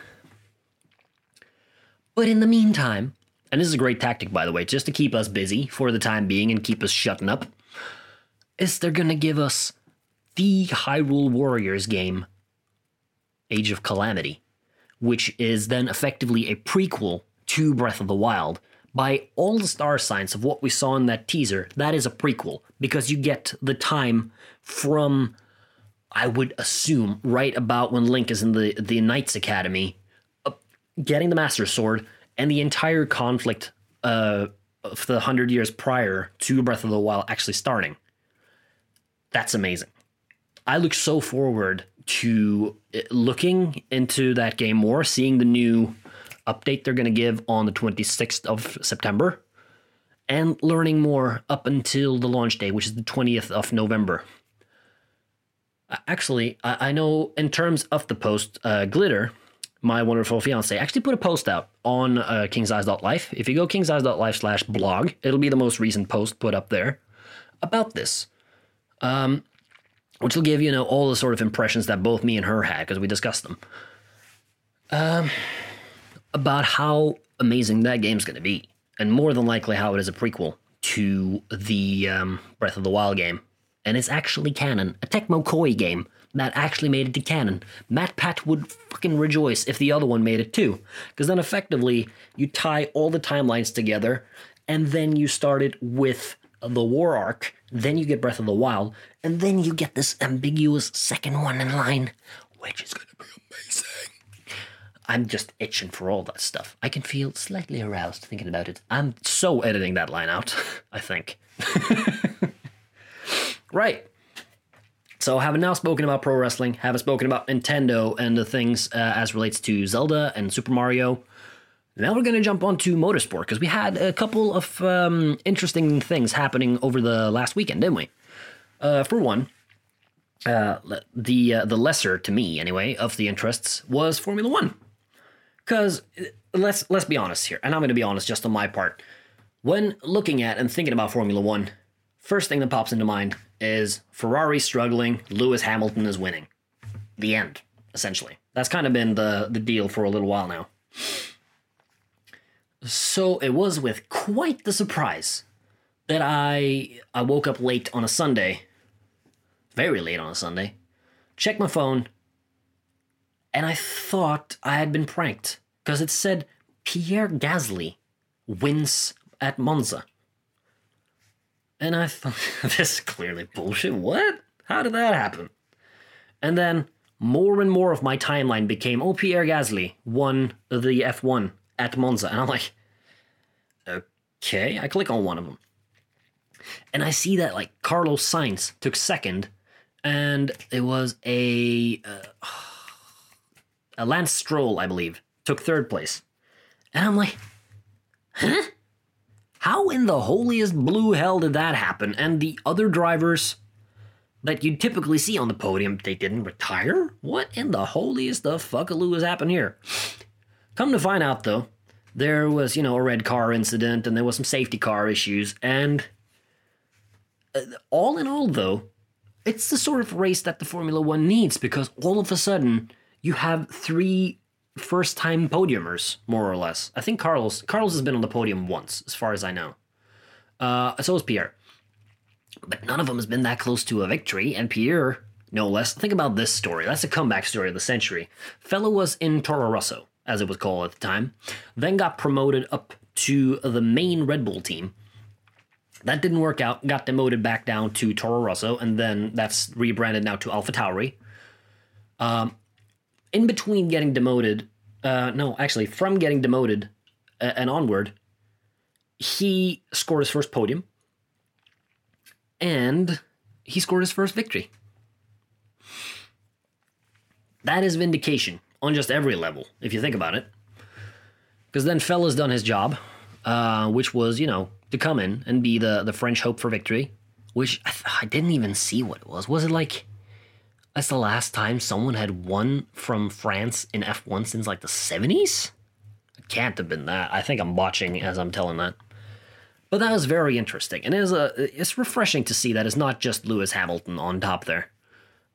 But in the meantime and this is a great tactic by the way just to keep us busy for the time being and keep us shutting up is they're going to give us the hyrule warriors game Age of Calamity, which is then effectively a prequel to Breath of the Wild. By all the star signs of what we saw in that teaser, that is a prequel because you get the time from, I would assume, right about when Link is in the, the Knights Academy, uh, getting the Master Sword, and the entire conflict uh, of the hundred years prior to Breath of the Wild actually starting. That's amazing. I look so forward to uh, looking into that game more, seeing the new update they're going to give on the 26th of September, and learning more up until the launch day, which is the 20th of November. Actually, I know in terms of the post, uh, Glitter, my wonderful fiance, actually put a post out on uh, kingseyes.life. If you go kingseyes.life slash blog, it'll be the most recent post put up there about this. Um, which will give you know all the sort of impressions that both me and her had because we discussed them. Um, about how amazing that game's going to be, and more than likely how it is a prequel to the um, Breath of the Wild game, and it's actually canon, a Tecmo Koei game that actually made it to canon. Matt Pat would fucking rejoice if the other one made it too, because then effectively you tie all the timelines together, and then you start it with the war arc, then you get Breath of the Wild, and then you get this ambiguous second one in line, which is going to be. I'm just itching for all that stuff. I can feel slightly aroused thinking about it. I'm so editing that line out, I think. right. So, having now spoken about pro wrestling, having spoken about Nintendo and the things uh, as relates to Zelda and Super Mario, now we're going to jump onto motorsport because we had a couple of um, interesting things happening over the last weekend, didn't we? Uh, for one, uh, the uh, the lesser to me anyway of the interests was Formula One, because let's let's be honest here, and I'm going to be honest just on my part. When looking at and thinking about Formula One, first thing that pops into mind is Ferrari struggling, Lewis Hamilton is winning. The end, essentially. That's kind of been the the deal for a little while now. So it was with quite the surprise that I I woke up late on a Sunday, very late on a Sunday, checked my phone, and I thought I had been pranked because it said Pierre Gasly wins at Monza. And I thought, this is clearly bullshit. What? How did that happen? And then more and more of my timeline became, oh, Pierre Gasly won the F1 at Monza. And I'm like, okay, I click on one of them. and I see that like Carlos Sainz took second, and it was a uh, a Lance Stroll, I believe, took third place, and I'm like, huh? How in the holiest blue hell did that happen? And the other drivers that you typically see on the podium, they didn't retire? What in the holiest the fuckaloo has happened here? Come to find out, though, there was, you know, a red car incident and there was some safety car issues. And uh, all in all, though, it's the sort of race that the Formula One needs because all of a sudden you have three first time podiumers, more or less. I think Carlos Carlos has been on the podium once, as far as I know. Uh, so has Pierre. But none of them has been that close to a victory, and Pierre, no less. Think about this story. That's a comeback story of the century. Fellow was in Toro Rosso, as it was called at the time, then got promoted up to the main Red Bull team. That didn't work out, got demoted back down to Toro Rosso, and then that's rebranded now to Alpha Tauri. Um, in between getting demoted, uh, no, actually, from getting demoted uh, and onward, he scored his first podium and he scored his first victory. That is vindication on just every level, if you think about it. Because then Fella's done his job, uh, which was, you know, to come in and be the, the French hope for victory, which I, th- I didn't even see what it was. Was it like that's the last time someone had won from France in F1 since like the 70s? It can't have been that. I think I'm botching as I'm telling that. But that was very interesting. And it is a, it's refreshing to see that it's not just Lewis Hamilton on top there.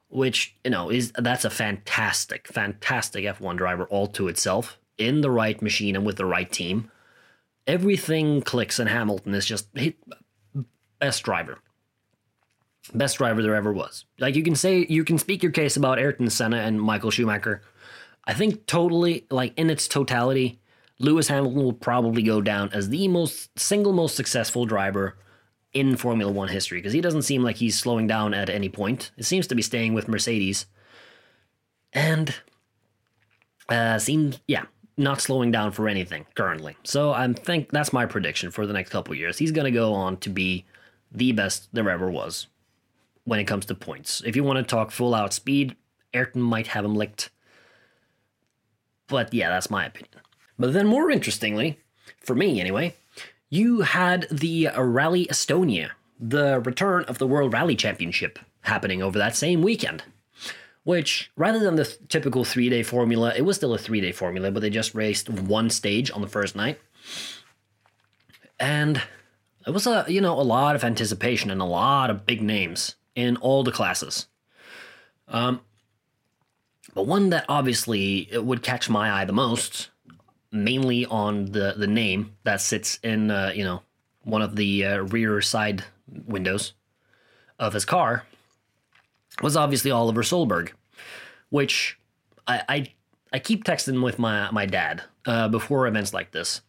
Which, you know, is that's a fantastic, fantastic F1 driver all to itself, in the right machine and with the right team. Everything clicks and Hamilton is just best driver best driver there ever was. Like you can say you can speak your case about Ayrton Senna and Michael Schumacher. I think totally like in its totality, Lewis Hamilton will probably go down as the most single most successful driver in Formula 1 history because he doesn't seem like he's slowing down at any point. It seems to be staying with Mercedes. And uh seems yeah, not slowing down for anything currently. So I think that's my prediction for the next couple years. He's going to go on to be the best there ever was when it comes to points. If you want to talk full out speed, Ayrton might have him licked. But yeah, that's my opinion. But then, more interestingly, for me anyway, you had the Rally Estonia, the return of the World Rally Championship, happening over that same weekend. Which, rather than the typical three day formula, it was still a three day formula, but they just raced one stage on the first night. And it was a you know a lot of anticipation and a lot of big names in all the classes. Um, but one that obviously would catch my eye the most, mainly on the the name that sits in uh, you know one of the uh, rear side windows of his car, was obviously Oliver Solberg, which I I, I keep texting with my my dad uh, before events like this.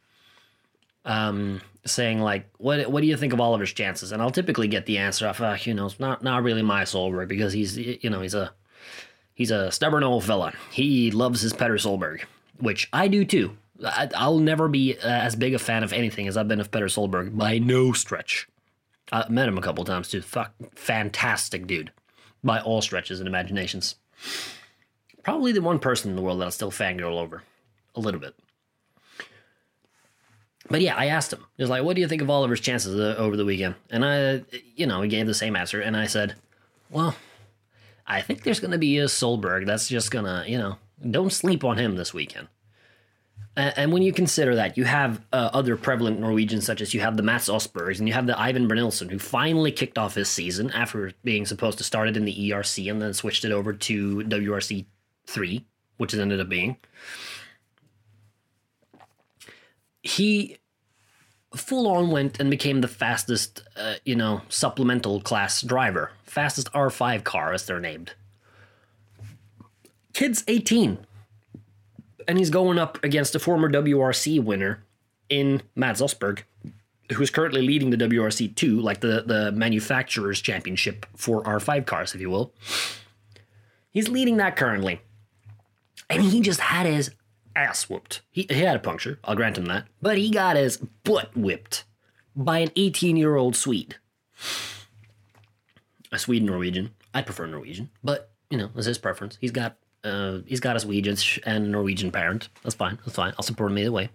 Um, saying like, "What what do you think of Oliver's chances?" And I'll typically get the answer of, uh, you know, it's not not really my Solberg because he's you know he's a he's a stubborn old fella. He loves his Petter Solberg, which I do too. I, will never be uh, as big a fan of anything as I've been of Petter Solberg by no stretch. I met him a couple times too. Fuck, fantastic dude by all stretches and imaginations. Probably the one person in the world that I'll still fangirl over a little bit. But yeah, I asked him. He was like, "What do you think of Oliver's chances uh, over the weekend?" And I, you know, he gave the same answer. And I said, "Well, I think there's going to be a Solberg that's just gonna, you know, don't sleep on him this weekend." And when you consider that, you have uh, other prevalent Norwegians, such as you have the Mads Østbergs and you have the Eyvind Brynildsen, who finally kicked off his season after being supposed to start it in the ERC and then switched it over to WRC 3, which it ended up being he full on went and became the fastest, uh, you know, supplemental class driver, fastest R5 car as they're named. Kid's 18, and he's going up against a former WRC winner in Mads Østberg, who's currently leading the WRC 2, like the, the manufacturer's championship for R5 cars, if you will. He's leading that currently. And he just had his ass whooped. He, he had a puncture, I'll grant him that, but he got his butt whipped by an 18 year old Swede. a Swede Norwegian. I prefer Norwegian, but you know, it's his preference. He's got uh, he's got a Swedish and Norwegian parent. That's fine. That's fine. I'll support him either way.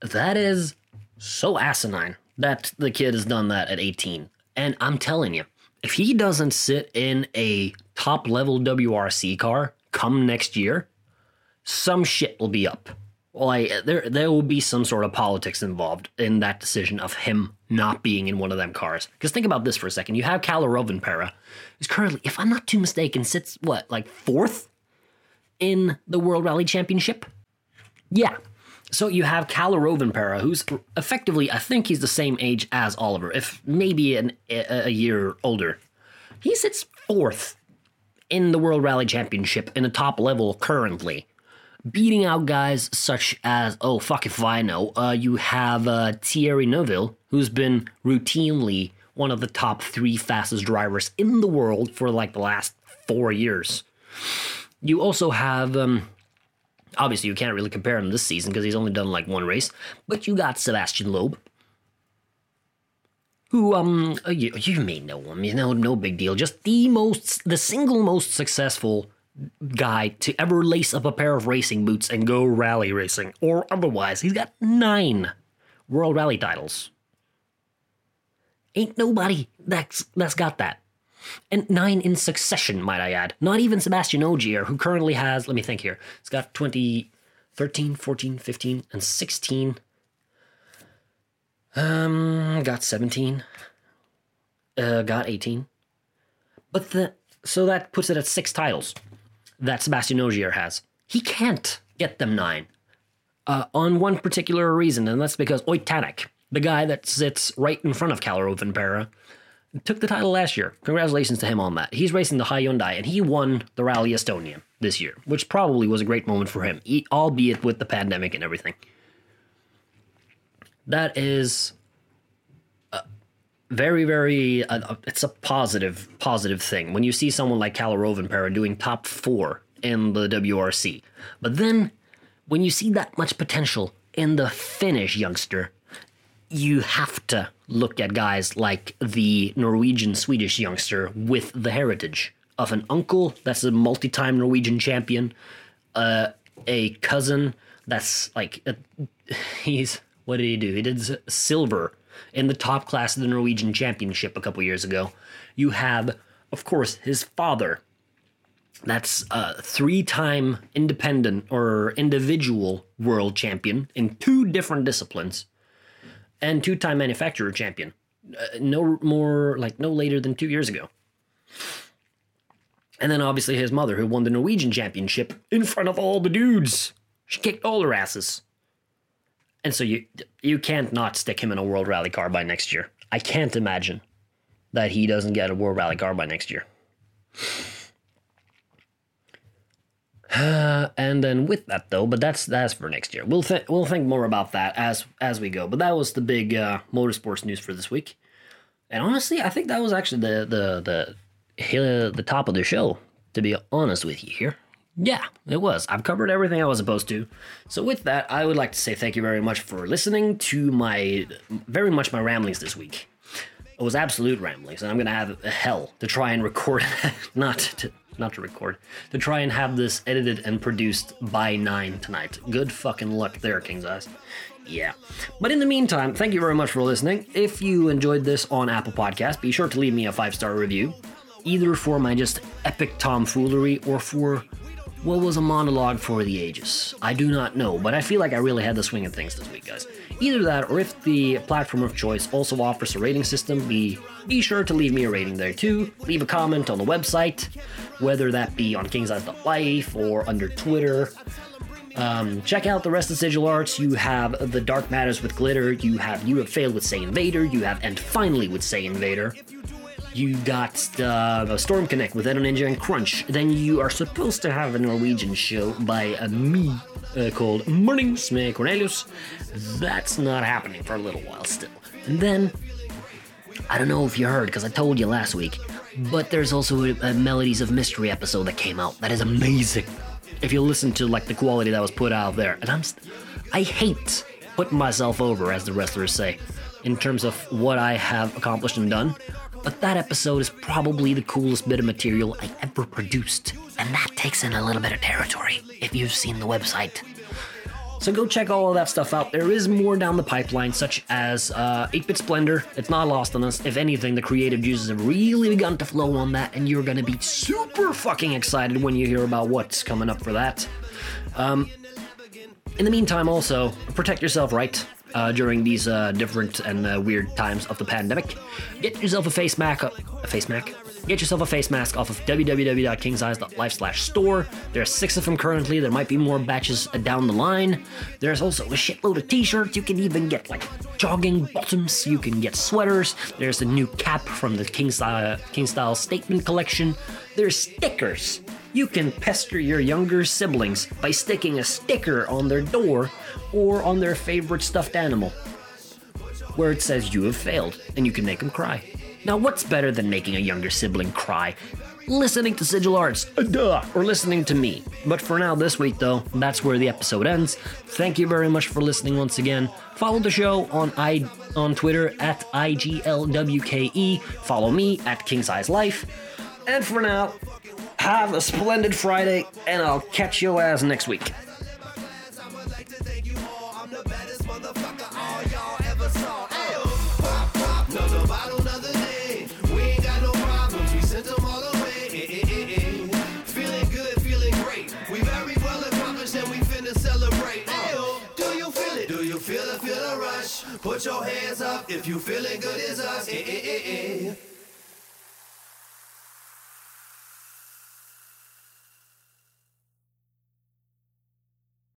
That is so asinine that the kid has done that at 18. And I'm telling you, if he doesn't sit in a top level WRC car come next year, some shit will be up. Like there, there will be some sort of politics involved in that decision of him not being in one of them cars. Because think about this for a second. You have Kalle Rovanperä, who's currently, if I'm not too mistaken, sits what like fourth in the World Rally Championship. Yeah, so you have Kalle Rovanperä, who's effectively, I think he's the same age as Oliver, if maybe an, a, a year older. He sits fourth in the World Rally Championship in the top level currently, beating out guys such as, oh, fuck if I know, uh, you have uh, Thierry Neuville, who's been routinely one of the top three fastest drivers in the world for like the last four years. You also have um, Obviously, you can't really compare him this season because he's only done like one race. But you got Sebastian Loeb, who um you, you may know him. You know, no big deal. Just the most, the single most successful guy to ever lace up a pair of racing boots and go rally racing, or otherwise. He's got nine World Rally titles. Ain't nobody that's that's got that and nine in succession, might I add. Not even Sebastian Ogier, who currently has, let me think here, it's got 20, 13, 14, 15, and 16. Um, got 17. Uh, got 18. But the, so that puts it at six titles that Sebastian Ogier has. He can't get them nine. Uh, on one particular reason, and that's because Tänak, the guy that sits right in front of Kalle Rovanperä, took the title last year. Congratulations to him on that. He's racing the Hyundai, and he won the Rally Estonia this year, which probably was a great moment for him, albeit with the pandemic and everything. That is very, very. Uh, it's a positive, positive thing when you see someone like Kalle Rovanperä doing top four in the WRC. But then, when you see that much potential in the Finnish youngster, you have to look at guys like the Norwegian Swedish youngster with the heritage of an uncle that's a multi time Norwegian champion, uh, a cousin that's like, a, he's, what did he do? He did silver in the top class of the Norwegian championship a couple years ago. You have, of course, his father. That's a three time independent or individual world champion in two different disciplines and two-time manufacturer champion. Uh, no more like no later than two years ago. And then obviously his mother, who won the Norwegian championship in front of all the dudes. She kicked all their asses. And so you you can't not stick him in a World Rally car by next year. I can't imagine that he doesn't get a World Rally car by next year. and then with that though, but that's that's for next year. We'll th- we'll think more about that as as we go. But that was the big uh, motorsports news for this week. And honestly, I think that was actually the the the the top of the show. To be honest with you here, yeah, it was. I've covered everything I was supposed to. So with that, I would like to say thank you very much for listening to my very much my ramblings this week. It was absolute ramblings, and I'm gonna have a hell to try and record, not to not to record, to try and have this edited and produced by 9 tonight. Good fucking luck there, King's Eyes. Yeah. But in the meantime, thank you very much for listening. If you enjoyed this on Apple Podcast, be sure to leave me a five star review, either for my just epic tomfoolery or for what was a monologue for the ages. I do not know, but I feel like I really had the swing of things this week, guys. Either that, or if the platform of choice also offers a rating system, be be sure to leave me a rating there too. Leave a comment on the website, whether that be on kingseyes.life or under Twitter. Um, check out the rest of Sigil Arts. You have the Dark Matters with Glitter. You have You Have Failed with Saiyan Vader. You have And Finally with Saiyan Vader. You got the Storm Connect with Edo Ninja and Crunch. Then you are supposed to have a Norwegian show by uh, me uh, called Mornings med Cornelius. That's not happening for a little while still. And then, I don't know if you heard, because I told you last week, but there's also a, a Melodies of Mystery episode that came out that is amazing. If you listen to like the quality that was put out there, and I'm, st- I hate putting myself over, as the wrestlers say in terms of what I have accomplished and done. But that episode is probably the coolest bit of material I ever produced. And that takes in a little bit of territory if you've seen the website. So go check all of that stuff out. There is more down the pipeline, such as uh, 8-Bit Splendor. It's not lost on us. If anything, the creative juices have really begun to flow on that, and you're gonna be super fucking excited when you hear about what's coming up for that. Um, in the meantime, also protect yourself right uh, during these uh, different and uh, weird times of the pandemic. Get yourself a face mask. A face mask. Get yourself a face mask off of www.kingseyes.life slash store. There are six of them currently. There might be more batches down the line. There's also a shitload of t-shirts. You can even get like jogging bottoms. You can get sweaters. There's a new cap from the King Style, King Style Statement Collection. There's stickers. You can pester your younger siblings by sticking a sticker on their door or on their favorite stuffed animal where it says you have failed and you can make them cry. Now, what's better than making a younger sibling cry? Listening to Sigil Arts, uh, duh, or listening to me. But for now, this week though, that's where the episode ends. Thank you very much for listening once again. Follow the show on i on Twitter at iglwke. Follow me at King Size Life. And for now, have a splendid Friday, and I'll catch your ass next week. Put your hands up if you feeling good us. Eh, eh, eh,